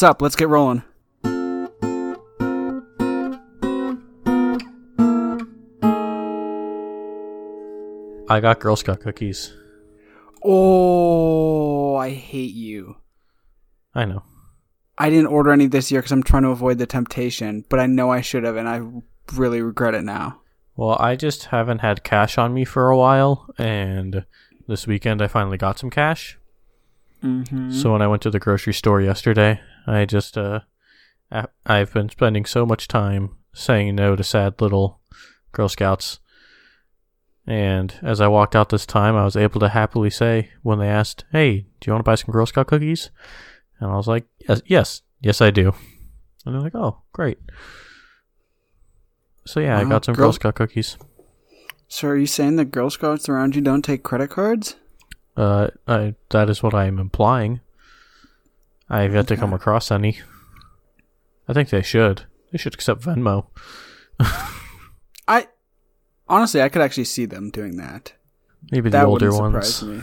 Sup, let's get rolling. I got Girl Scout cookies. Oh, I hate you. I know. I didn't order any this year because I'm trying to avoid the temptation, but I know I should have, and I really regret it now. Well, I just haven't had cash on me for a while, and this weekend I finally got some cash. Mm-hmm. So when I went to the grocery store yesterday, I just uh, I've been spending so much time saying no to sad little Girl Scouts, and as I walked out this time, I was able to happily say when they asked, "Hey, do you want to buy some Girl Scout cookies?" And I was like, "Yes, yes, yes, I do." And they're like, "Oh, great." So yeah, I got some Girl- Girl Scout cookies. so, are you saying the Girl Scouts around you don't take credit cards? Uh, I, that is what I am implying. I have yet to come across any. I think they should. They should accept Venmo. I honestly, I could actually see them doing that. Maybe the that older ones. me.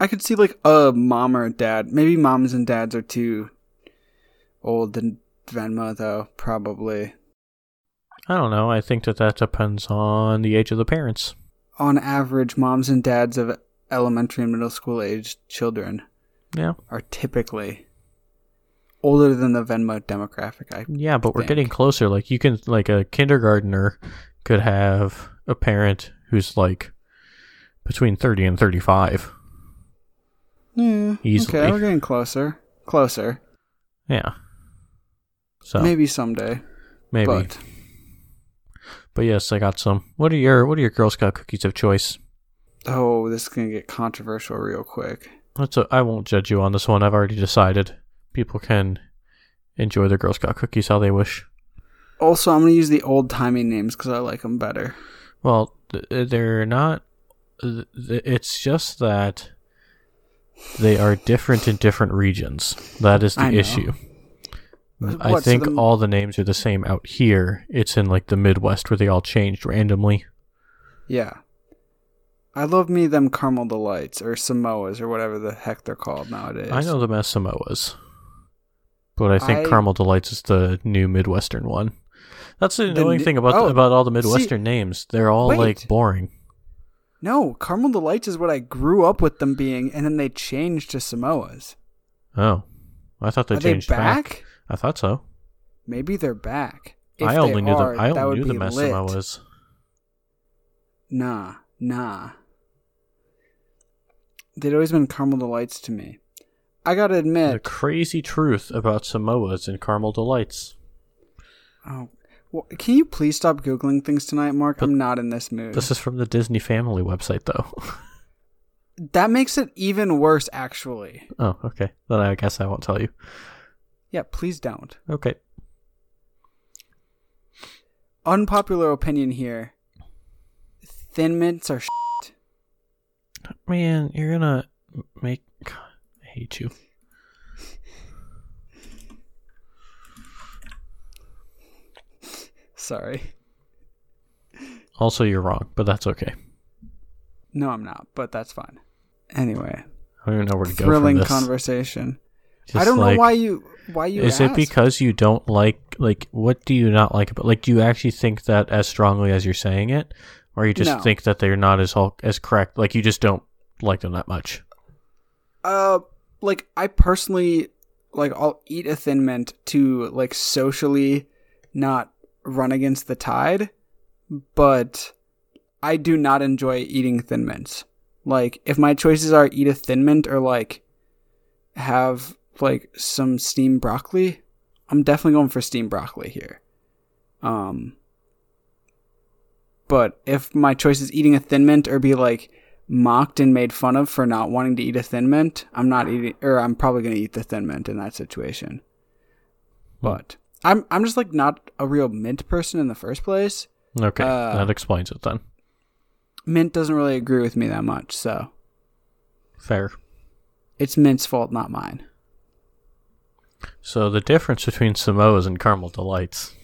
I could see like a mom or a dad. Maybe moms and dads are too old to Venmo, though. Probably. I don't know. I think that that depends on the age of the parents. On average, moms and dads of elementary and middle school aged children Yeah. are typically older than the Venmo demographic. I Yeah, but we're getting closer. Like you can like a kindergartner could have a parent who's like between 30 and 35. yeah, Easily. Okay, we're getting closer, closer. Yeah. So Maybe someday, maybe. but but yes, I got some. What are your what are your Girl Scout cookies of choice? oh, this is gonna get controversial real quick. That's a, I won't judge you on this one. I've already decided. People can enjoy their Girl Scout cookies how they wish. Also, I'm gonna use the old timey names because I like them better. Well, uh, they're not. It's just that they are different in different regions. That is the I issue. I What, so think the- all the names are the same out here. It's in like the Midwest where they all changed randomly. Yeah. I love me them caramel delights or Samoas or whatever the heck they're called nowadays. I know them as Samoas, but I think I- Caramel Delights is the new Midwestern one. That's the The annoying new- thing about oh, about all the Midwestern names. They're all wait. like boring. No, caramel delights is what I grew up with them being, and then they changed to Samoas. Oh, I thought they Are they changed back? I thought so. Maybe they're back. If I only knew are, them. I only knew them as lit. Samoas. Nah, nah. They'd always been caramel delights to me. I gotta admit, The crazy truth about Samoas and Caramel Delights. oh, well, can you please stop googling things tonight, Mark? But I'm not in this mood. This is from the Disney Family website, though. that makes it even worse, actually. oh, okay. Then I guess I won't tell you. Yeah, please don't. Okay. Unpopular opinion here. Thin mints are. Sh- Man, you're gonna make. God, I hate you. Sorry. Also, you're wrong, but that's okay. No, I'm not, but that's fine. Anyway, I don't even know where to go thrilling conversation. I don't like- know why you why you Is it because you don't like like what do you not like about like do you actually think that as strongly as you're saying it, or you just No. think that they're not as all, as correct? Like you just don't like them that much. Uh, like I personally like I'll eat a thin mint to like socially not run against the tide, but I do not enjoy eating thin mints. Like if my choices are eat a thin mint or like have like some steamed broccoli, I'm definitely going for steamed broccoli here. Um but if my choice is eating a thin mint or be like mocked and made fun of for not wanting to eat a thin mint, I'm not eating, or I'm probably going to eat the thin mint in that situation. But I'm I'm just like not a real mint person in the first place. Okay, Uh, that explains it then. Mint doesn't really agree with me that much, so Fair. it's Mint's fault, not mine. So the difference between Samoas and Caramel Delights,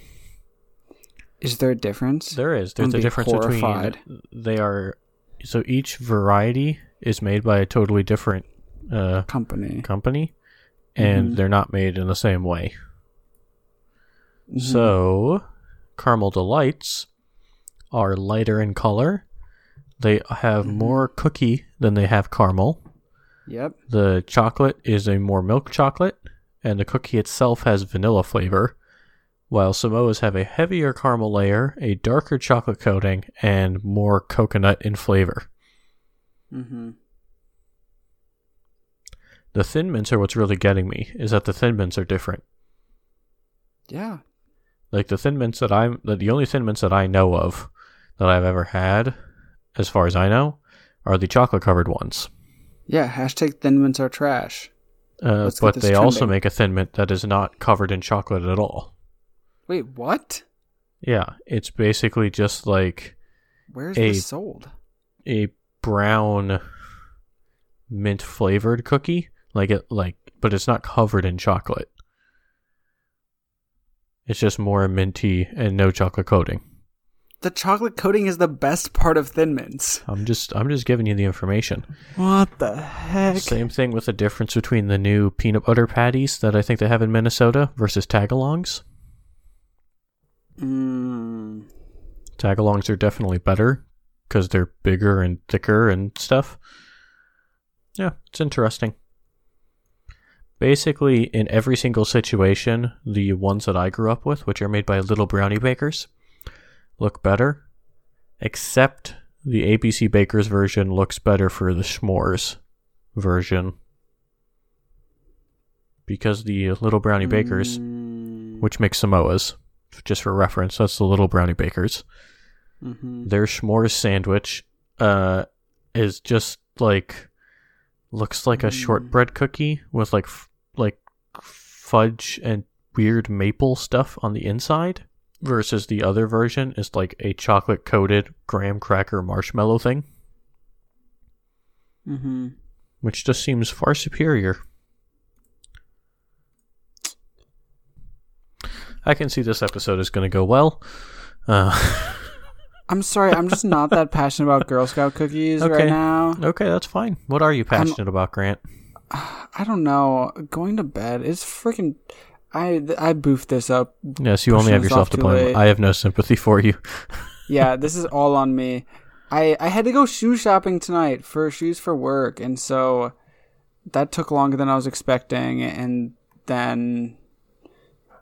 Is there a difference? there is. There's a difference horrified. between they are. So each variety is made by a totally different uh, Company. company, and Mhm. they're not made in the same way. Mhm. So, caramel delights are lighter in color. They have Mhm. more cookie than they have caramel. Yep. The chocolate is a more milk chocolate, and the cookie itself has vanilla flavor, while Samoas have a heavier caramel layer, a darker chocolate coating, and more coconut in flavor. Mm-hmm. The thin mints are what's really getting me, is that the thin mints are different. Yeah. Like the thin mints that I'm, the, only thin mints that I know of that I've ever had, as far as I know, are the chocolate covered ones. Yeah. Hashtag thin mints are trash. Uh, but they also make a thin mint that is not covered in chocolate at all. Wait, what? Yeah, it's basically just like Where's A- this sold? a brown mint flavored cookie, like it like, but it's not covered in chocolate. It's just more minty and no chocolate coating. The chocolate coating is the best part of thin mints. I'm just I'm just giving you the information. What the heck? Same thing with the difference between the new peanut butter patties that I think they have in Minnesota versus tagalongs. Mm. Tagalongs are definitely better because they're bigger and thicker and stuff. Yeah, it's interesting. Basically, in every single situation, the ones that I grew up with, which are made by little brownie bakers, look better. Except the ABC Bakers version looks better for the s'mores version. Because the little brownie bakers, Mm. which make Samoas, just for reference, that's the little brownie bakers Mhm. their s'mores sandwich uh is just like looks like a Mm. shortbread cookie with like f- like fudge and weird maple stuff on the inside versus the other version is like a chocolate coated graham cracker marshmallow thing Mhm. which just seems far superior I can see this episode is going to go well. Uh, I'm sorry, I'm just not that passionate about Girl Scout cookies Okay. right now. okay, that's fine. What are you passionate about, Grant? I don't know. Going to bed is freaking. I I boofed this up. Yes, you only have yourself to blame. late. I have no sympathy for you. Yeah, this is all on me. I I had to go shoe shopping tonight for shoes for work, and so that took longer than I was expecting, and then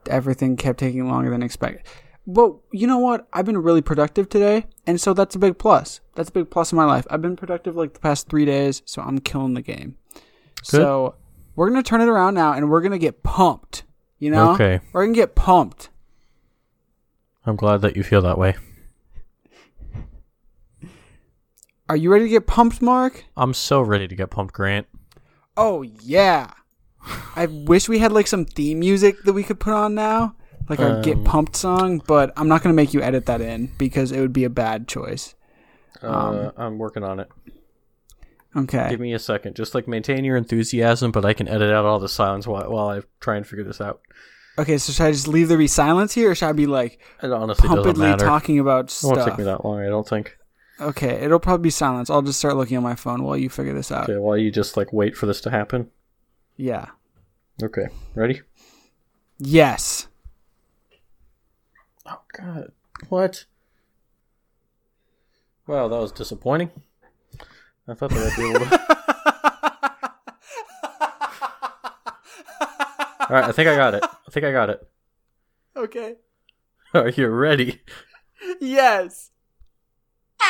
everything kept taking longer than expected. But you know what? I've been really productive today, and so that's a big plus. That's a big plus in my life. I've been productive like the past three days, so I'm killing the game. So we're gonna turn it around now, and we're gonna get pumped. You know, Okay. we're gonna get pumped. I'm glad that you feel that way. Are you ready to get pumped, Mark? I'm so ready to get pumped, Grant. Oh yeah. I wish we had like some theme music that we could put on now, like our Um, "Get Pumped" song. But I'm not gonna make you edit that in because it would be a bad choice. Uh, I'm working on it. Okay. Give me a second. Just like maintain your enthusiasm, but I can edit out all the silence while, while I try and figure this out. Okay. So should I just leave there be silence here, or should I be like It honestly doesn't pumpedly matter. talking about stuff? it won't take me that long, I don't think. Okay. It'll probably be silence. I'll just start looking at my phone while you figure this out. Okay, while you just like wait for this to happen. Yeah. Okay, ready? Yes. Oh God, what? Wow, that was disappointing. I thought that I'd be able to. All right, I think I got it. I think I got it. okay. Are you ready? Yes.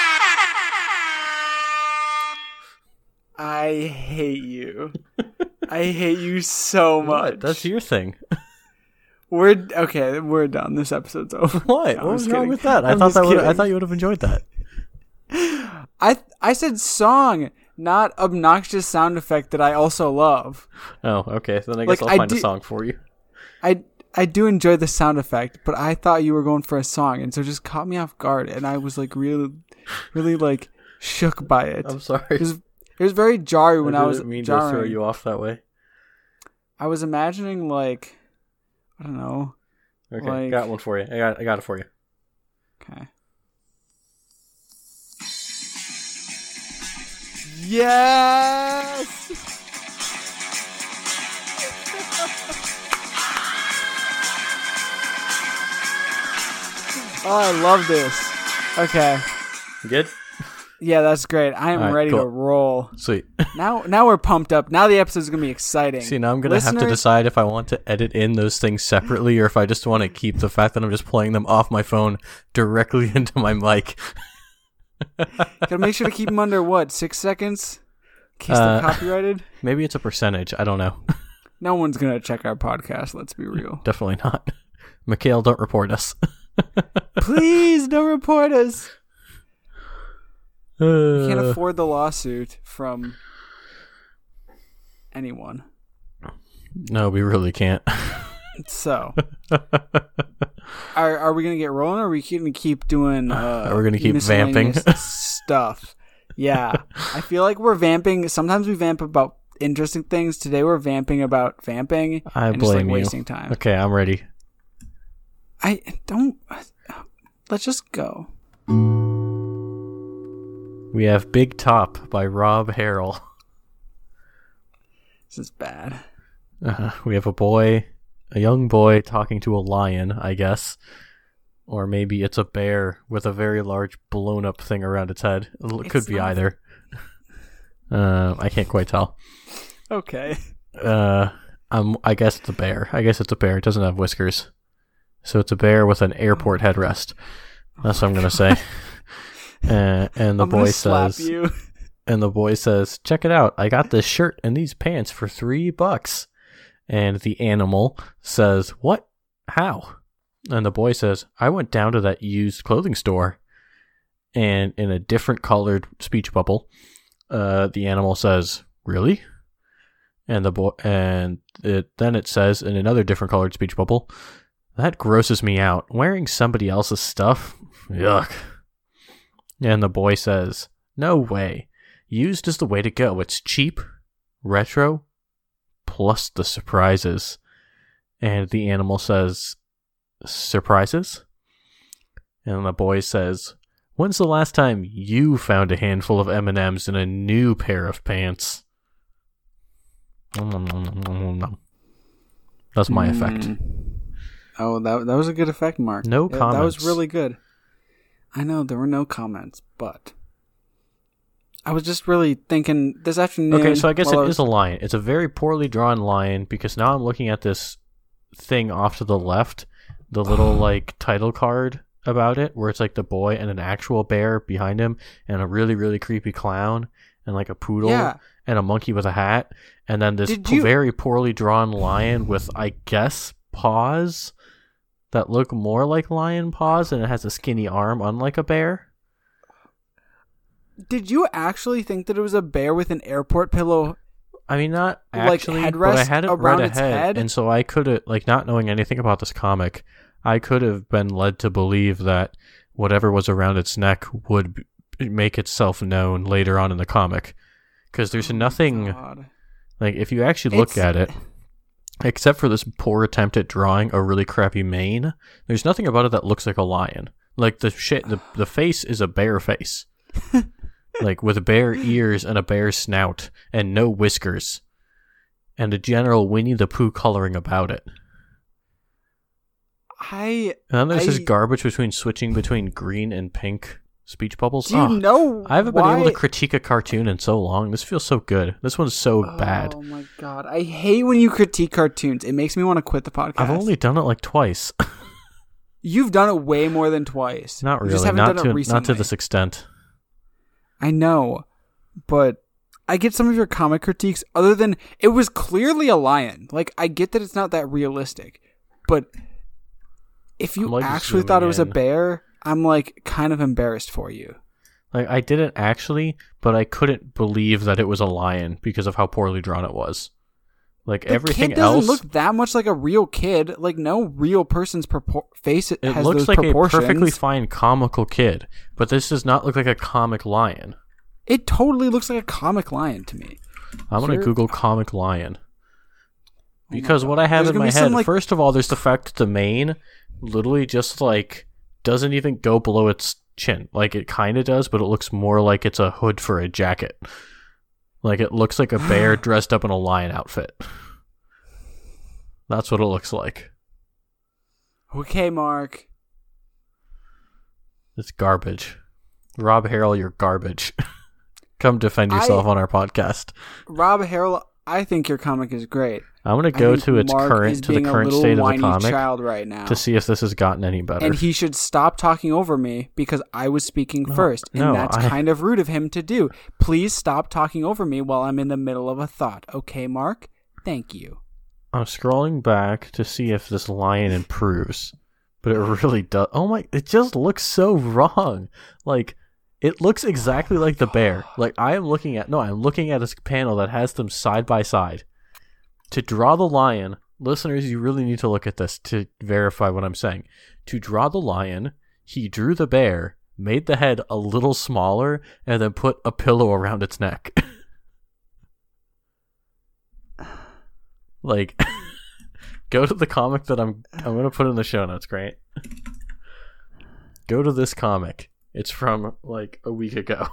I hate you. I hate you so much. What? That's your thing. We're okay. We're done. This episode's over. What? No, what was wrong with that? I I'm thought that would. I thought you would have enjoyed that. I I said song, not obnoxious sound effect that I also love. Oh, okay. Then I Like, guess I'll I find a song for you. I I do enjoy the sound effect, but I thought you were going for a song, and so it just caught me off guard, and I was like really, really like shook by it. I'm sorry. It was it was very jarring when I was mean jarring. to throw you off that way. I was imagining like I don't know. Okay, like... got one for you. I got I got it for you. Okay. Yes. oh, I love this. Okay. Good. Yeah, that's great. I am All right, ready to roll. Sweet. Now now we're pumped up. Now the episode is gonna be exciting. See, now I'm gonna have to decide if I want to edit in those things separately, or if I just want to keep the fact that I'm just playing them off my phone directly into my mic. Gotta make sure to keep them under what, six seconds? In case Uh, they're copyrighted? Maybe it's a percentage. I don't know. No one's gonna check our podcast, let's be real. Definitely not. Mikhail, don't report us. Please don't report us. We can't Uh, afford the lawsuit from anyone. no, we really can't. So are are we gonna get rolling or are we gonna keep doing uh Are we gonna keep vamping? stuff? Yeah. I feel like we're vamping sometimes we vamp about interesting things. Today we're vamping about vamping I and just like blame you. wasting time. Okay, I'm ready. I don't let's just go. We have Big Top by Rob Harrell. This is bad. Uh, we have a boy, a young boy talking to a lion, I guess. Or maybe it's a bear with a very large blown up thing around its head. It could It's be not- either. Uh, I can't quite tell. Okay. Uh, um, I guess it's a bear. I guess it's a bear. It doesn't have whiskers. So it's a bear with an airport headrest. That's what I'm going to say. Uh, and the boy says, you. and the boy says, "Check it out! I got this shirt and these pants for three bucks." And the animal says, "What? How?" And the boy says, "I went down to that used clothing store." And in a different colored speech bubble, uh, the animal says, "Really?" And the boy, and it, then it says in another different colored speech bubble, "That grosses me out. Wearing somebody else's stuff, yuck." And the boy says, "No way." Used is the way to go. It's cheap, retro, plus the surprises. And the animal says, Surprises? And the boy says, When's the last time you found a handful of M&Ms in a new pair of pants? That's my effect. Mm. Oh, that that was a good effect, Mark. No Yeah, That was really good. I know there were no comments, but I was just really thinking this afternoon. Okay, so I guess it was- is a lion. It's a very poorly drawn lion because now I'm looking at this thing off to the left, the little like title card about it, where it's like the boy and an actual bear behind him, and a really really creepy clown, and like a poodle, Yeah. and a monkey with a hat, and then this you- very poorly drawn lion with I guess paws that look more like lion paws, and it has a skinny arm, unlike a bear. Did you actually think that it was a bear with an airport pillow? I mean, not Like, actually, but I headrest had it around read its ahead, head? and so I could have, like, not knowing anything about this comic, I could have been led to believe that whatever was around its neck would b- make itself known later on in the comic, because there's nothing God. like if you actually look It's- at it, except for this poor attempt at drawing a really crappy mane. There's nothing about it that looks like a lion. Like the shit, the the face is a bear face, like with bear ears and a bear snout and no whiskers, and a general Winnie the Pooh coloring about it. I And then there's this garbage between switching between green and pink speech bubbles. do you Oh, know I haven't been able to critique a cartoon in so long. This feels so good. This one's so bad. Oh my god, I hate when you critique cartoons. It makes me want to quit the podcast. I've only done it like twice. You've done it way more than twice. Not really. Not to not to this extent. I know, but I get some of your comic critiques. Other than it was clearly a lion. Like I get that it's not that realistic, but if you like, actually thought it was a bear, I'm like kind of embarrassed for you. Like I didn't actually, but I couldn't believe that it was a lion because of how poorly drawn it was. Like The everything kid doesn't else, look that much like a real kid. Like no real person's propor- face it has looks those like proportions. a perfectly fine comical kid. But this does not look like a comic lion. it totally looks like a comic lion to me. I'm gonna Google comic lion Oh because what I have There's in my be some, head, like- first of all, there's the fact that the mane literally just like doesn't even go below its chin. Like it kind of does, but it looks more like it's a hood for a jacket. Like it looks like a bear dressed up in a lion outfit. That's what it looks like. Okay, Mark. It's garbage. Rob Harrell, you're garbage. Come defend yourself I- on our podcast. Rob Harrell, I think your comic is great. I'm gonna go to its Mark current to the current state of the comic child right now. to see if this has gotten any better. and he should stop talking over me because I was speaking first, and no, that's I- kind of rude of him to do. Please stop talking over me while I'm in the middle of a thought. Okay, Mark? Thank you. I'm scrolling back to see if this lion improves, but it really does. Oh my! It just looks so wrong. Like it looks oh exactly like the bear. Like I am looking at no, I'm looking at a panel that has them side by side. To draw the lion, listeners, you really need to look at this to verify what I'm saying. To draw the lion, he drew the bear, made the head a little smaller, and then put a pillow around its neck. like go to the comic that I'm I'm gonna put in the show notes, great. Go to this comic. It's from like a week ago.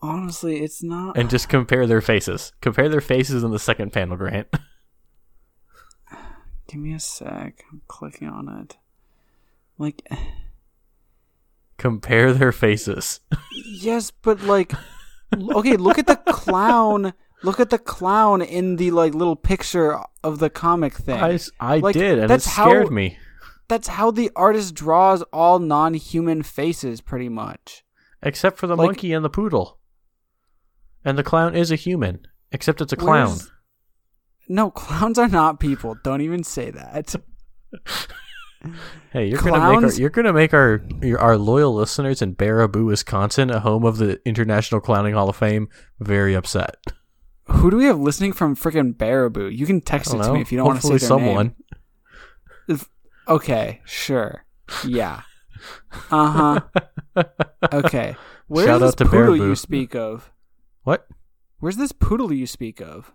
Honestly, it's not. And just compare their faces. Compare their faces in the second panel, Grant. Give me a sec. I'm clicking on it. Like, compare their faces. yes, but like, okay, look at the clown. Look at the clown in the like little picture of the comic thing. I, I Like, did, and it that's how- scared me. That's how the artist draws all non-human faces, pretty much. Except for the like- monkey and the poodle. And the clown is a human, except it's a clown. No, clowns are not people. Don't even say that. Hey, you're gonna make our you're gonna make our your, our loyal listeners in Baraboo, Wisconsin, a home of the International Clowning Hall of Fame, very upset. Who do we have listening from freaking Baraboo? You can text it don't to me if you don't want to say their someone. name. Okay, sure. Yeah. Uh huh. Okay. Where's Shout this poodle you speak of? What? Where's this poodle you speak of?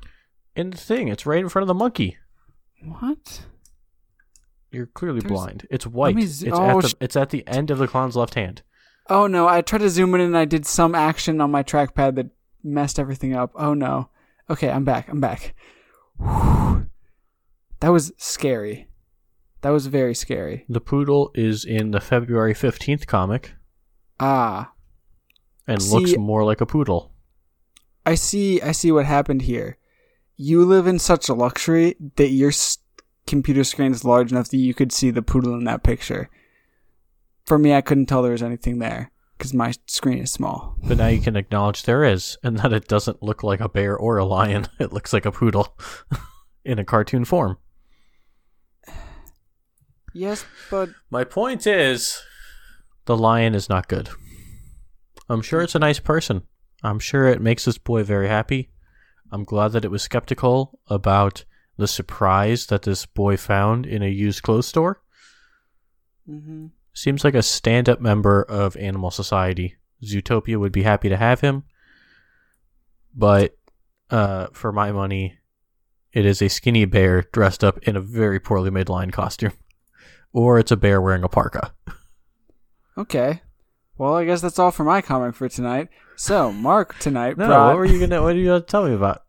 In the thing, it's right in front of the monkey. What? You're clearly There's- blind. It's white. me It's z- at oh, the sh- it's at the end of the clown's left hand. Oh no! I tried to zoom in and I did some action on my trackpad that messed everything up. Oh no. Okay, I'm back. I'm back. Whew. That was scary. That was very scary. The poodle is in the February fifteenth comic Ah, and See- looks more like a poodle. I see. I see what happened here. You live in such a luxury that your s- computer screen is large enough that you could see the poodle in that picture. For me, I couldn't tell there was anything there because my screen is small. But now you can acknowledge there is, and that it doesn't look like a bear or a lion. It looks like a poodle in a cartoon form. Yes, but My point is the lion is not good. I'm sure it's a nice person. I'm sure it makes this boy very happy. I'm glad that it was skeptical about the surprise that this boy found in a used clothes store. hmm Seems like a stand up member of Animal Society. Zootopia would be happy to have him. But uh, for my money, it is a skinny bear dressed up in a very poorly made lion costume. Or it's a bear wearing a parka. okay. Well, I guess that's all for my comic for tonight. So, Mark tonight No, brought. what were you gonna? What are you gonna tell me about?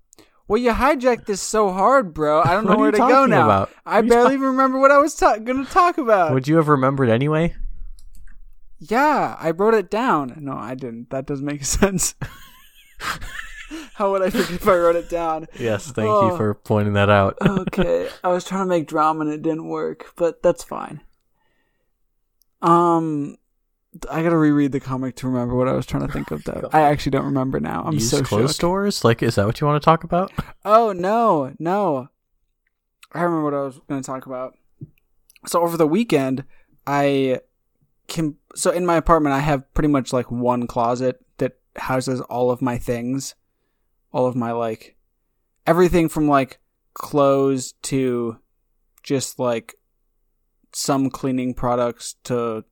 Well, you hijacked this so hard, bro. I don't know What are where you to go talking now. about? I What are you barely talk- even remember what I was ta- going to talk about. Would you have remembered anyway? Yeah, I wrote it down. No, I didn't. That doesn't make sense. How would I forget if I wrote it down? Yes, thank Oh. you for pointing that out. Okay, I was trying to make drama and it didn't work, but that's fine. Um, I gotta reread the comic to remember what I was trying to think of. Though I actually don't remember now. I'm Used so clothes shook. stores? Like, is that what you want to talk about? Oh no, no. I remember what I was going to talk about. So over the weekend, I can so in my apartment I have pretty much like one closet that houses all of my things. All of my like everything from like clothes to just like some cleaning products to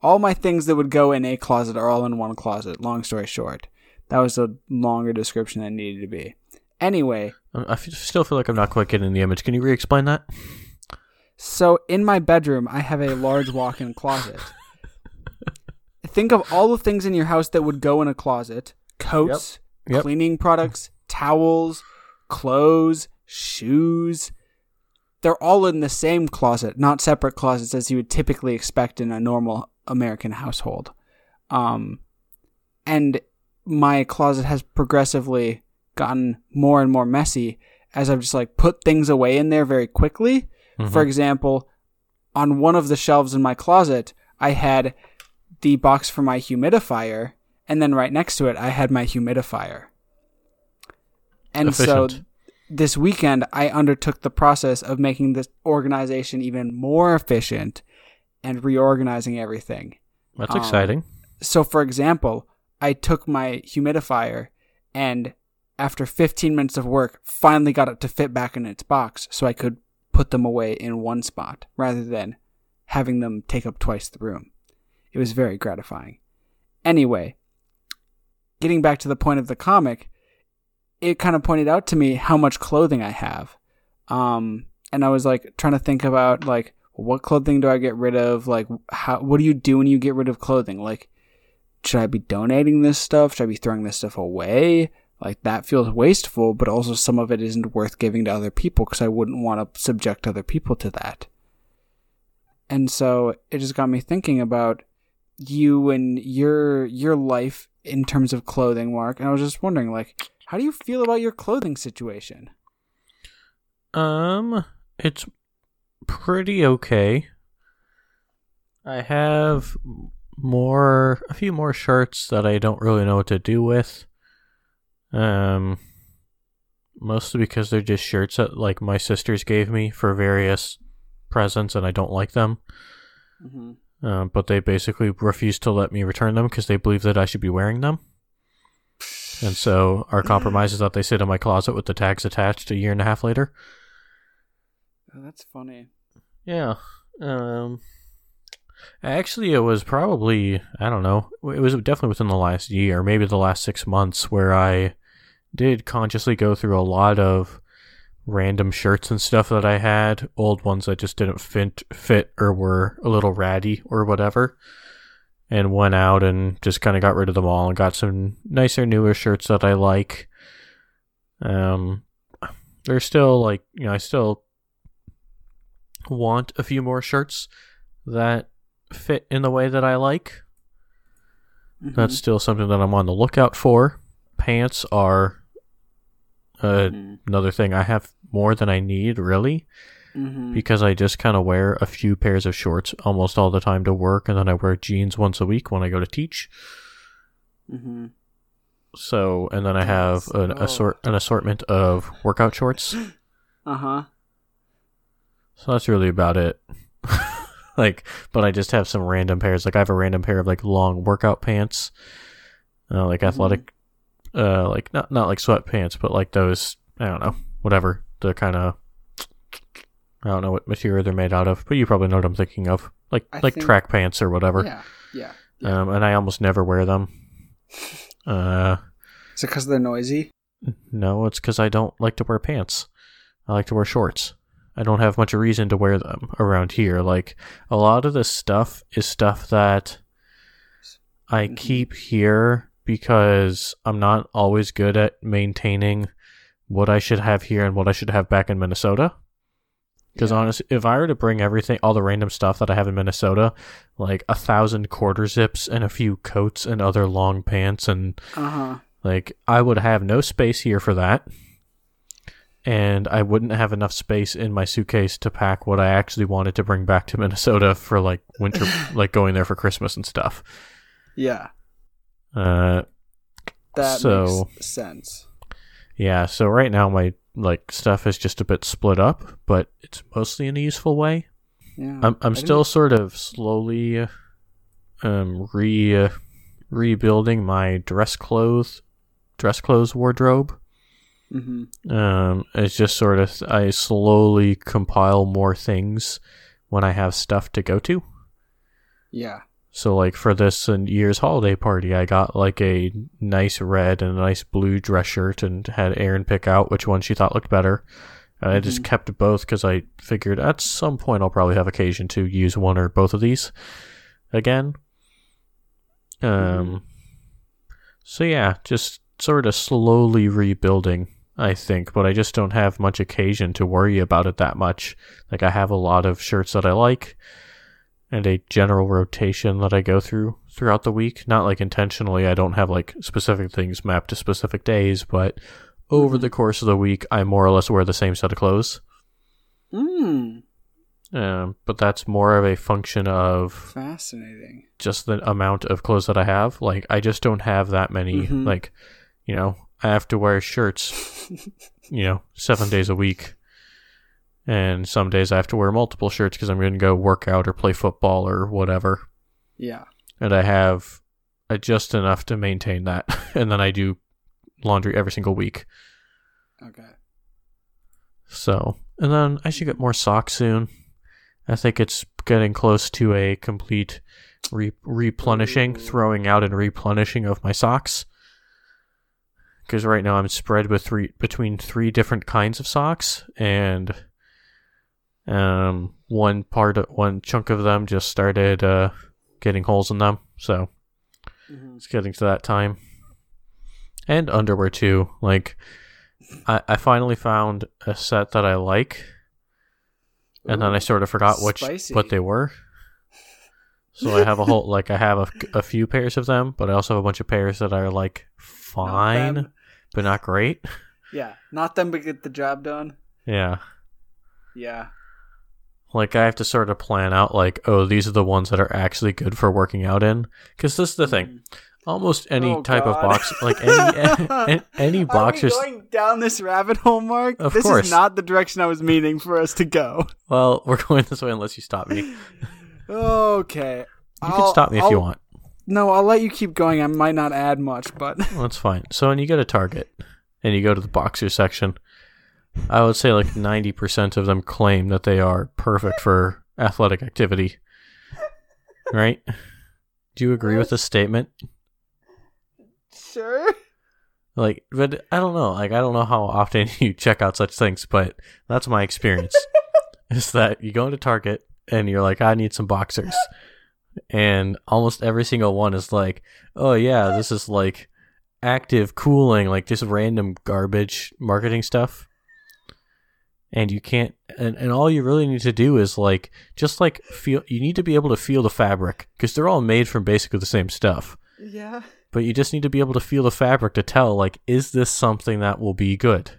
all my things that would go in a closet are all in one closet. Long story short. That was a longer description than it needed to be. Anyway, I still feel like I'm not quite getting the image. Can you re-explain that? so in my bedroom, I have a large walk in closet. Think of all the things in your house that would go in a closet coats, Yep. Yep. cleaning products, towels, clothes, shoes, they're all in the same closet, not separate closets as you would typically expect in a normal American household. Um, and my closet has progressively gotten more and more messy as I've just like put things away in there very quickly. Mhm. For example, on one of the shelves in my closet, I had the box for my humidifier, and then right next to it, I had my humidifier. And so Efficient. this weekend, I undertook the process of making this organization even more efficient and reorganizing everything. That's um, exciting. So, for example, I took my humidifier and after 15 minutes of work, finally got it to fit back in its box so I could put them away in one spot rather than having them take up twice the room. It was very gratifying. Anyway, getting back to the point of the comic, it kind of pointed out to me how much clothing I have. Um, and I was like trying to think about like what clothing do I get rid of? Like how what do you do when you get rid of clothing? Like should I be donating this stuff? Should I be throwing this stuff away? Like that feels wasteful, but also some of it isn't worth giving to other people because I wouldn't want to subject other people to that. And so it just got me thinking about you and your your life in terms of clothing, Mark. And I was just wondering, like, how do you feel about your clothing situation? Um, it's pretty okay. I have more, a few more shirts that I don't really know what to do with. Um, mostly because they're just shirts that like my sisters gave me for various presents, and I don't like them. Mm-hmm. Uh, but they basically refuse to let me return them because they believe that I should be wearing them. And so our compromise is that they sit in my closet with the tags attached a year and a half later. Oh, that's funny. Yeah. Um actually it was probably I don't know. It was definitely within the last year, maybe the last 6 months where I did consciously go through a lot of random shirts and stuff that I had, old ones that just didn't fit fit or were a little ratty or whatever. And went out and just kind of got rid of them all and got some nicer newer shirts that I like. Um they're still like, you know, I still want a few more shirts that fit in the way that I like. Mhm. That's still something that I'm on the lookout for. Pants are uh, Mhm. another thing. I have more than I need, really, Mhm. because I just kind of wear a few pairs of shorts almost all the time to work, and then I wear jeans once a week when I go to teach. Mhm. So, and then I have an Oh. assort an assortment of workout shorts. Uh huh. So that's really about it. like, but I just have some random pairs. Like I have a random pair of like long workout pants, uh, like Mhm. athletic, uh, like not not like sweatpants, but like those. I don't know, whatever the kind of. I don't know what material they're made out of, but you probably know what I'm thinking of, like I like think- track pants or whatever. Yeah. Yeah. yeah. Um, and I almost never wear them. Uh, Is it because they're noisy? no, it's because I don't like to wear pants. I like to wear shorts. I don't have much reason to wear them around here. Like a lot of this stuff is stuff that I Mhm. keep here because I'm not always good at maintaining what I should have here and what I should have back in Minnesota. Because Yeah. honestly, if I were to bring everything, all the random stuff that I have in Minnesota, like a thousand quarter zips and a few coats and other long pants and Uh huh. like, I would have no space here for that. And I wouldn't have enough space in my suitcase to pack what I actually wanted to bring back to Minnesota for like winter, like going there for Christmas and stuff. Yeah. Uh, That So- makes sense. Yeah. So right now my like stuff is just a bit split up, but it's mostly in a useful way. Yeah. I'm I'm still sort of slowly, um, re uh, rebuilding my dress clothes, dress clothes wardrobe. hmm Um, it's just sort of I slowly compile more things when I have stuff to go to. Yeah. So like for this uh, year's holiday party, I got like a nice red and a nice blue dress shirt, and had Erin pick out which one she thought looked better. And I just Mhm. kept both because I figured at some point I'll probably have occasion to use one or both of these again. Um. So yeah, just sort of slowly rebuilding I think, but I just don't have much occasion to worry about it that much. Like I have a lot of shirts that I like and a general rotation that I go through throughout the week. Not like intentionally, I don't have like specific things mapped to specific days, but over the course of the week, I more or less wear the same set of clothes. Mm, Um, but that's more of a function of fascinating. just the amount of clothes that I have. Like I just don't have that many. Mhm. Like, you know, I have to wear shirts, you know, seven days a week. And some days I have to wear multiple shirts because I'm going to go work out or play football or whatever. Yeah. And I have uh, just enough to maintain that. and then I do laundry every single week. Okay. So, and then I should get more socks soon. I think it's getting close to a complete re- replenishing, throwing out and replenishing of my socks. Because right now I'm spread with three between three different kinds of socks, and um, one part, of, one chunk of them just started uh, getting holes in them. So Mhm. it's getting to that time. And underwear too. Like I, I finally found a set that I like and then I sort of forgot which spicy. what they were. So I have a whole like I have a, a few pairs of them, but I also have a bunch of pairs that are like fine, them. but not great. Yeah, not them, but get the job done. Yeah. Yeah. Like I have to sort of plan out like, oh, these are the ones that are actually good for working out in. Because this is the thing. Mm. Almost any Oh, type of box, like any any boxers. Are we going down this rabbit hole, Mark? Of this course. is not the direction I was meaning for us to go. Well, we're going this way unless you stop me. Okay. You Okay. can stop me if you want. No, I'll let you keep going. I might not add much, but Well, that's fine. So when you go to Target and you go to the boxer section, I would say like 90% of them claim that they are perfect for athletic activity. Right? Do you agree with this statement? sure. Like, but I don't know. Like, I don't know how often you check out such things, but that's my experience. is that you go into Target and you're like, I need some boxers. And almost every single one is like, oh yeah, this is like active cooling, like just random garbage marketing stuff. And you can't, and, and all you really need to do is like, just like feel, you need to be able to feel the fabric because they're all made from basically the same stuff. Yeah. but you just need to be able to feel the fabric to tell like is this something that will be good?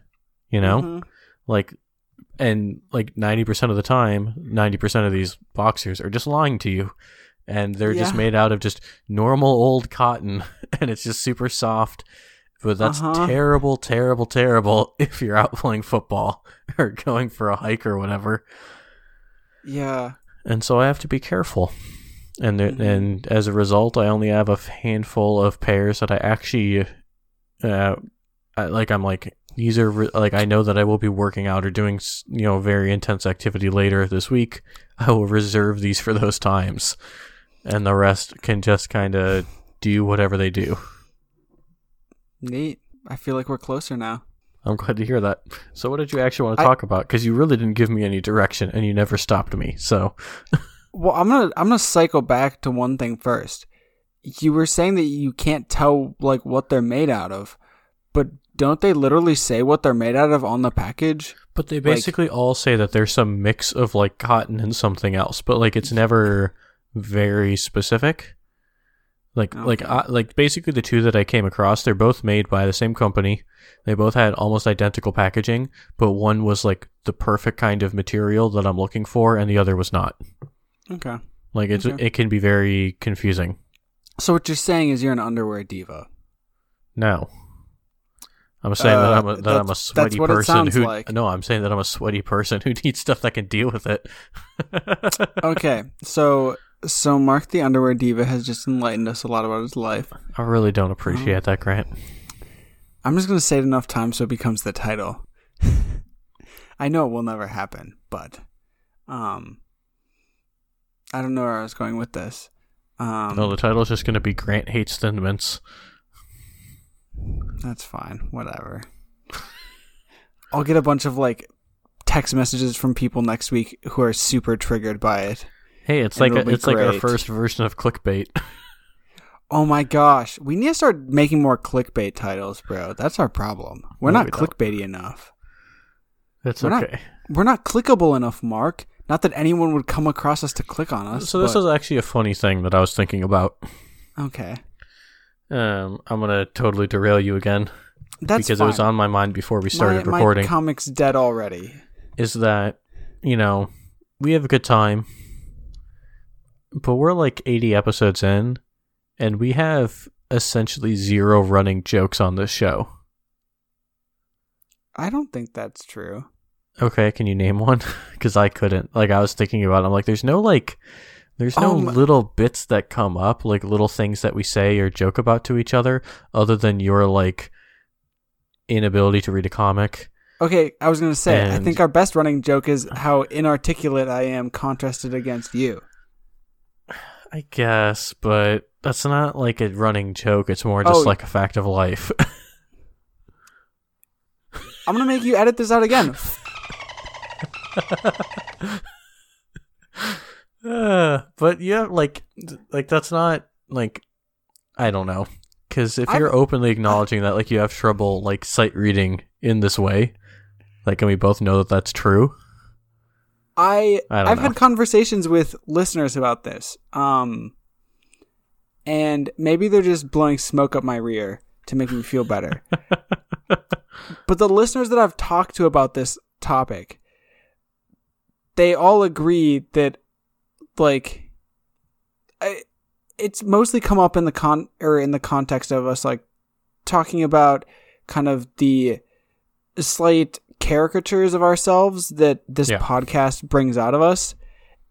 You know? Mhm. like and like 90% of the time 90% of these boxers are just lying to you. And they're just made out of just normal old cotton and it's just super soft but that's Uh-huh. terrible terrible terrible if you're out playing football or going for a hike or whatever Yeah. and so I have to be careful. And there, Mhm. and as a result, I only have a handful of pairs that I actually, uh, I, like I'm like these are re- like I know that I will be working out or doing you know very intense activity later this week. I will reserve these for those times, and the rest can just kind of do whatever they do. Neat. I feel like we're closer now. I'm glad to hear that. So, what did you actually want to I- talk about? Because you really didn't give me any direction, and you never stopped me. So, Well, I'm gonna I'm gonna cycle back to one thing first. You were saying that you can't tell like what they're made out of, but don't they literally say what they're made out of on the package? But they basically all say that there's some mix of like cotton and something else, but like it's never very specific. Like like uh, like basically the two that I came across, they're both made by the same company. They both had almost identical packaging, but one was like the perfect kind of material that I'm looking for, and the other was not. Okay. Like it's Okay. it can be very confusing. So what you're saying is you're an underwear diva. No. I'm saying that Uh, I'm a, that I'm a sweaty person who like. no, I'm saying that I'm a sweaty person who needs stuff that can deal with it. Okay. So so Mark the underwear diva has just enlightened us a lot about his life. I really don't appreciate that, Grant. I'm just gonna say it enough times so it becomes the title. I know it will never happen, but um I don't know where I was going with this. Um no, the title is just going to be Grant hates Thin Mints. That's fine. Whatever. I'll get a bunch of like text messages from people next week who are super triggered by it. Hey, it's like a, it's like our first version of clickbait. Oh my gosh, we need to start making more clickbait titles, bro. That's our problem. We're No, not we don't. clickbaity enough. It's We're not- okay. We're not clickable enough, Mark. Not that anyone would come across us to click on us. So this but- is actually a funny thing that I was thinking about. okay. Um, I'm gonna totally derail you again That's because fine. it was on my mind before we started my, recording. My comic's dead already. is that you know we have a good time, but we're like 80 episodes in, and we have essentially zero running jokes on this show. I don't think that's true. Okay, can you name one? Because I couldn't. Like I was thinking about. It. I'm like, there's no like, there's no Um, little bits that come up, like little things that we say or joke about to each other, other than your like inability to read a comic. Okay, I was gonna say. I think our best running joke is how inarticulate I am contrasted against you. I guess, but that's not like a running joke. It's more just Oh. like a fact of life. I'm gonna make you edit this out again. Uh, but yeah, like, like that's not like, I don't know, because if I'm- you're openly acknowledging that, like, you have trouble like sight reading in this way, like, and we both know that that's true. I I know. had conversations with listeners about this. Um and maybe they're just blowing smoke up my rear to make me feel better. but the listeners that I've talked to about this topic they all agree that like I, it's mostly come up in the con or in the context of us like talking about kind of the slight caricatures of ourselves that this Yeah. podcast brings out of us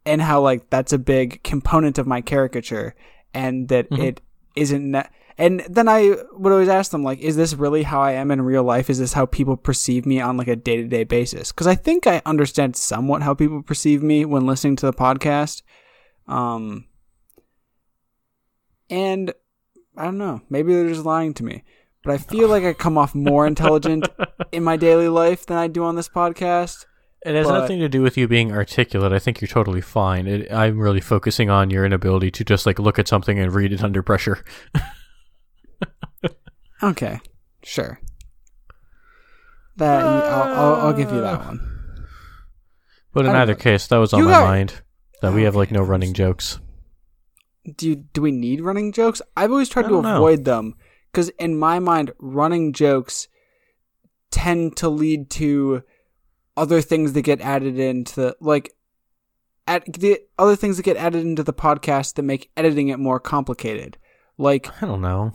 and how like that's a big component of my caricature and that Mhm. it isn't ne- and then I would always ask them like is this really how I am in real life? Is this how people perceive me on like a day-to-day basis? Cuz I think I understand somewhat how people perceive me when listening to the podcast. Um and I don't know. Maybe they're just lying to me but I feel like I come off more intelligent in my daily life than I do on this podcast It has But- nothing to do with you being articulate. I think you're totally fine. It, I'm really focusing on your inability to just like look at something and read it under pressure. Okay, sure. That I'll, I'll, I'll give you that one. But in either know. case, that was on You my got- mind that we have like no running jokes. Do you, do we need running jokes? I've always tried to know. avoid them because in my mind, running jokes tend to lead to other things that get added into the like at the other things that get added into the podcast that make editing it more complicated. Like I don't know.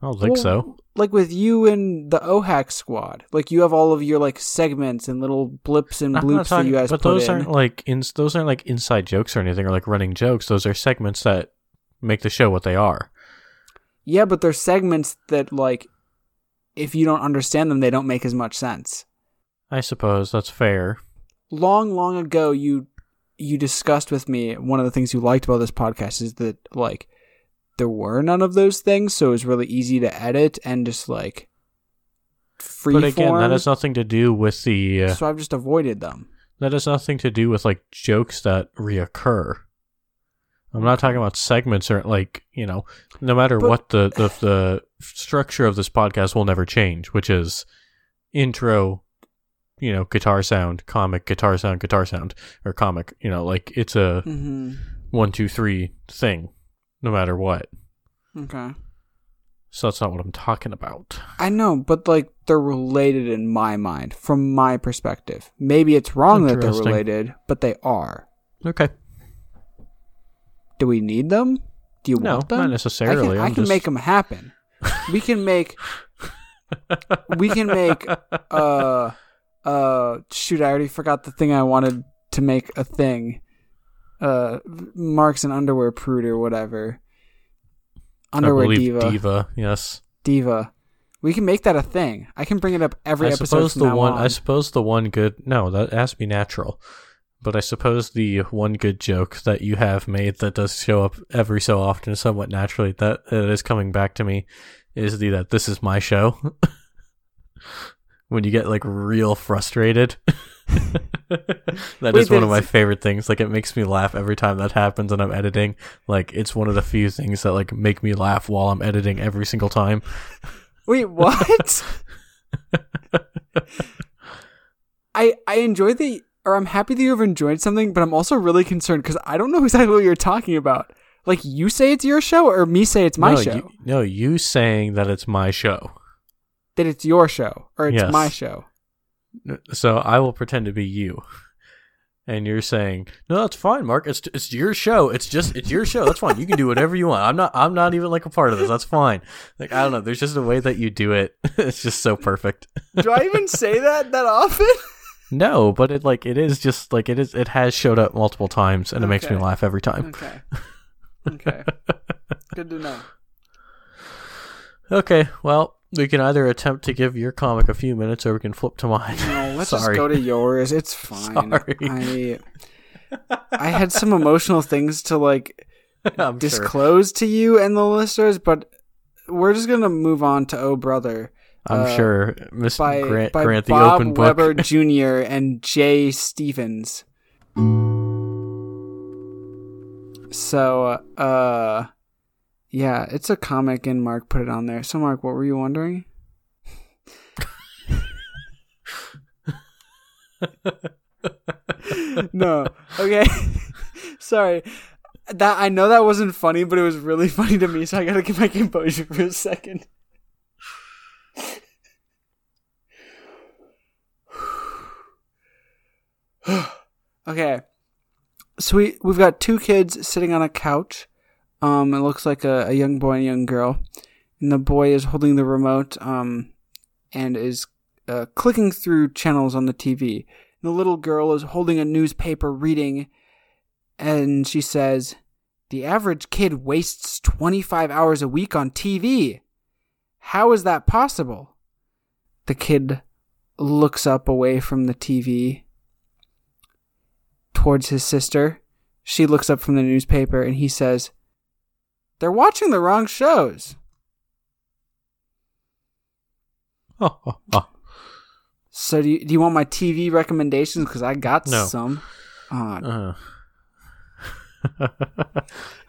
I don't think Well, so. Like with you and the OHAC squad, like you have all of your like segments and little blips and bloops that you guys but put those in. aren't like in, those aren't like inside jokes or anything or like running jokes. Those are segments that make the show what they are. Yeah, but they're segments that like if you don't understand them, they don't make as much sense. I suppose that's fair. Long, long ago, you you discussed with me one of the things you liked about this podcast is that like there were none of those things, so it was really easy to edit and just like free but again, that has nothing to do with the. Uh, So I've just avoided them. that has nothing to do with like jokes that reoccur. I'm not talking about segments or like you know, no matter But- what the, the the structure of this podcast will never change, which is intro, you know, guitar sound, comic, guitar sound, guitar sound, or comic. You know, like it's a Mm-hmm. one two three thing, no matter what. Okay. So that's not what I'm talking about. I know, but like they're related in my mind, from my perspective. Maybe it's wrong that they're related, but they are. Okay. Do we need them? Do you No, want them? not I necessarily. can, I can just- make them happen. we can make. we can make. Uh, uh, shoot! I already forgot the thing I wanted to make a thing. Uh, Marks and underwear prude or whatever. Underwear I diva, diva. Yes. diva. We can make that a thing. I can bring it up every I episode suppose from the now one. on. I suppose the one good. No, that has to be natural. But I suppose the one good joke that you have made that does show up every so often, somewhat naturally, that that is coming back to me, is the that this is my show. when you get like real frustrated, That Wait, is one of my favorite things. Like it makes me laugh every time that happens and I'm editing. Like it's one of the few things that like make me laugh while I'm editing every single time. Wait, what? I I enjoy the or I'm happy that you've enjoyed something, but I'm also really concerned because I don't know exactly what you're talking about. Like you say it's your show, or me say it's my no, show. You, no, you saying that it's my show. that it's your show or it's Yes. my show. So I will pretend to be you. And you're saying, "No, that's fine, Mark. It's it's your show. It's just it's your show. That's fine. You can do whatever you want. I'm not I'm not even like a part of this. That's fine." Like I don't know. There's just a way that you do it. it's just so perfect. Do I even say that that often? No, but it like it is just like it is. It has showed up multiple times, and it makes me laugh every time. Okay. Okay. Good to know. Okay, well, we can either attempt to give your comic a few minutes, or we can flip to mine. No, let's just go to yours. It's fine. Sorry. I I had some emotional things to like I'm sure. disclose to you and the listeners, but we're just gonna move on to Oh Brother I'm uh, sure Miss by Grant, by Grant the Bob open book. Weber Jr. and Jay Stephens. So, uh, yeah, it's a comic, and Mark put it on there. So, Mark, what were you wondering? no. Okay. Sorry. That I know that wasn't funny, but it was really funny to me, so I gotta get my composure for a second. okay. So we we've got two kids sitting on a couch. Um, it looks like a, a young boy and a young girl, and the boy is holding the remote. Um, and is uh, clicking through channels on the TV. The little girl is holding a newspaper reading, and she says, The average kid wastes 25 hours a week on TV. How is that possible? The kid looks up away from the TV towards his sister. She looks up from the newspaper, and he says, They're watching the wrong shows. Oh, oh, oh. So do you, do you want my TV recommendations? Because I got No. some. Uh, Uh.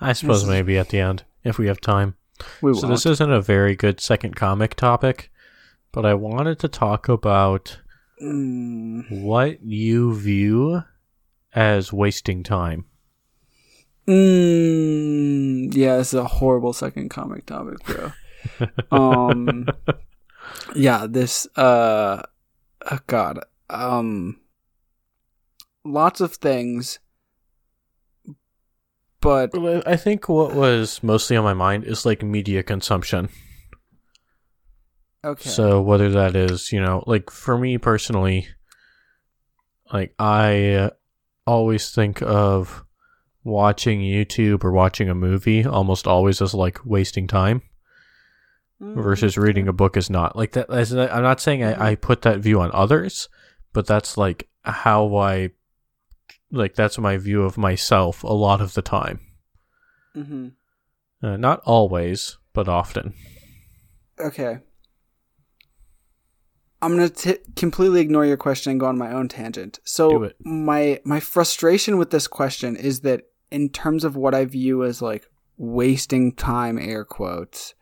I suppose is- maybe at the end if we have time. we So won't. this isn't a very good second comic topic, but I wanted to talk about Mm, what you view as wasting time. mm, yeah, this is a horrible second comic topic, bro. um, yeah, this. Uh, oh God. Um, lots of things, but I think what was mostly on my mind is like media consumption. okay. So whether that is, you know, like for me personally, like I always think of watching YouTube or watching a movie almost always as like wasting time Mm, versus reading a book is not like that. As I'm not saying I, I put that view on others, but that's like how I like that's my view of myself a lot of the time. mhm. Uh, not always, but often. Okay. I'm gonna t- completely ignore your question and go on my own tangent. So my my frustration with this question is that in terms of what I view as like wasting time, air quotes,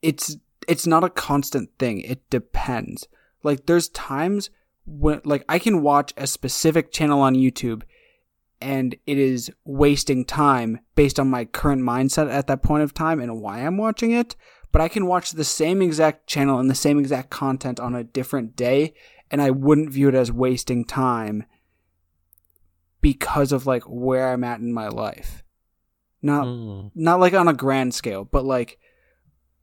it's it's not a constant thing. It depends. Like there's times when like I can watch a specific channel on YouTube and it is wasting time based on my current mindset at that point of time and why I'm watching it. But I can watch the same exact channel and the same exact content on a different day, and I wouldn't view it as wasting time because of like where I'm at in my life. Not Mm. not like on a grand scale, but like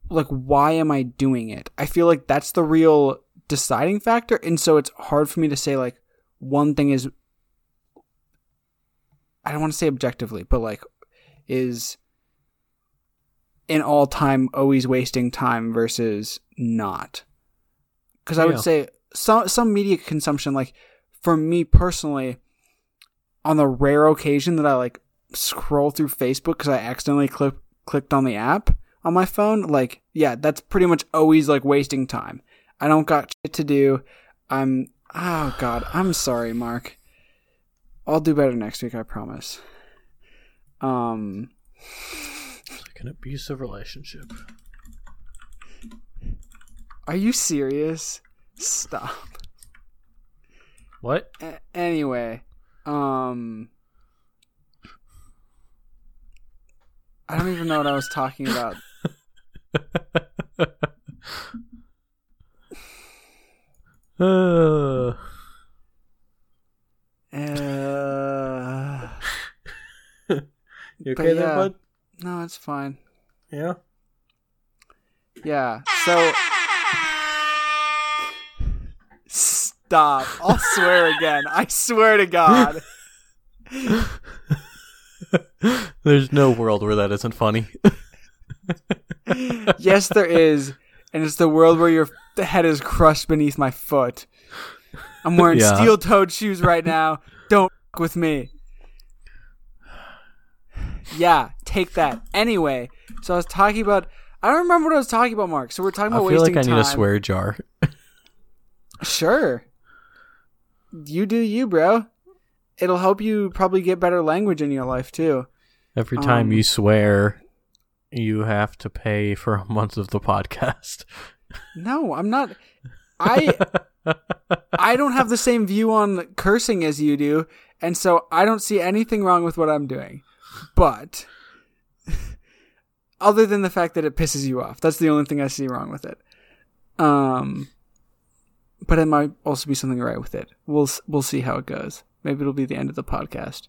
like why am I doing it? I feel like that's the real deciding factor, and so it's hard for me to say like one thing is I don't want to say objectively, but like is in all time always wasting time versus not. Cuz I Yeah. would say some some media consumption like for me personally on the rare occasion that I like scroll through Facebook cuz I accidentally click clicked on the app on my phone, like yeah, that's pretty much always like wasting time. I don't got shit to do. I'm Oh God, I'm sorry, Mark. I'll do better next week, I promise. Um, an abusive relationship. are you serious? Stop. What? A- anyway, um, I don't even know what I was talking about. Uh, Uh, you okay there, bud? No, it's fine. Yeah. Yeah. So stop. I'll swear again. I swear to God. There's no world where that isn't funny. yes, there is, and it's the world where your head is crushed beneath my foot. I'm wearing Yeah. steel-toed shoes right now. Don't with me. Yeah, take that. Anyway, so I was talking about. I don't remember what I was talking about, Mark. So we're talking about I feel wasting like I need a swear jar. Sure. You do you, bro. It'll help you probably get better language in your life too. Every time Um, you swear, you have to pay for a month of the podcast. No, I'm not. I I don't have the same view on cursing as you do, and so I don't see anything wrong with what I'm doing. But other than the fact that it pisses you off, that's the only thing I see wrong with it. Um, but it might also be something right with it. We'll we'll see how it goes. Maybe it'll be the end of the podcast.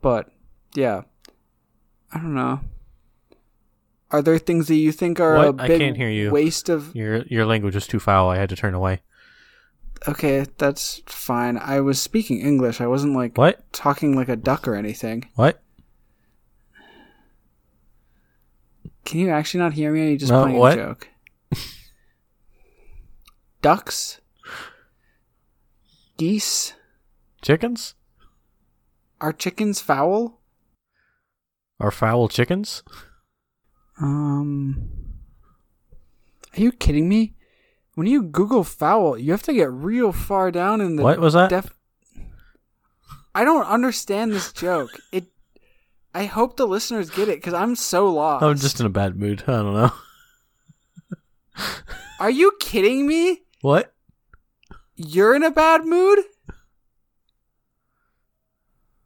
But yeah, I don't know. Are there things that you think are What? a I big can't hear you. waste of Your your language is too foul. I had to turn away. Okay, that's fine. I was speaking English. I wasn't like What? talking like a duck or anything. What? Can you actually not hear me? Or are you just No, playing what? a joke? Ducks? Geese? Chickens? Are chickens foul? Are foul chickens? Um Are you kidding me? When you Google foul, you have to get real far down in the What was that? def I don't understand this joke. It I hope the listeners get it because I'm so lost. I'm just in a bad mood. I don't know. Are you kidding me? What? You're in a bad mood?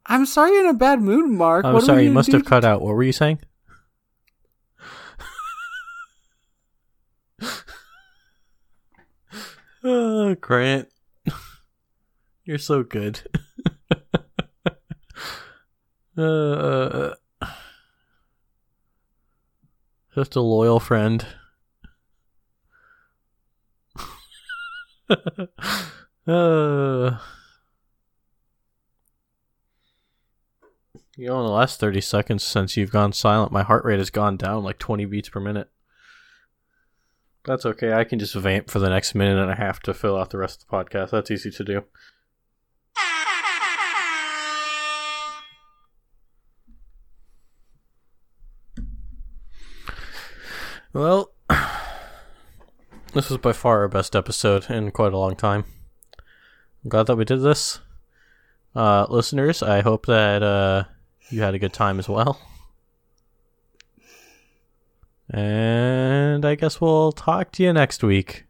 I'm sorry you're in a bad mood, Mark. I'm What sorry. You must have cut out. What were you saying? oh, Grant. You're so good. Uh, just a loyal friend. uh, you know, in the last 30 seconds since you've gone silent, my heart rate has gone down like 20 beats per minute. That's okay. I can just vamp for the next minute and a half to fill out the rest of the podcast. That's easy to do. Well, this was by far our best episode in quite a long time. I'm glad that we did this. Uh, listeners, I hope that uh, you had a good time as well. And I guess we'll talk to you next week.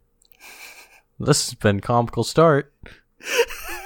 This has been Comical Start.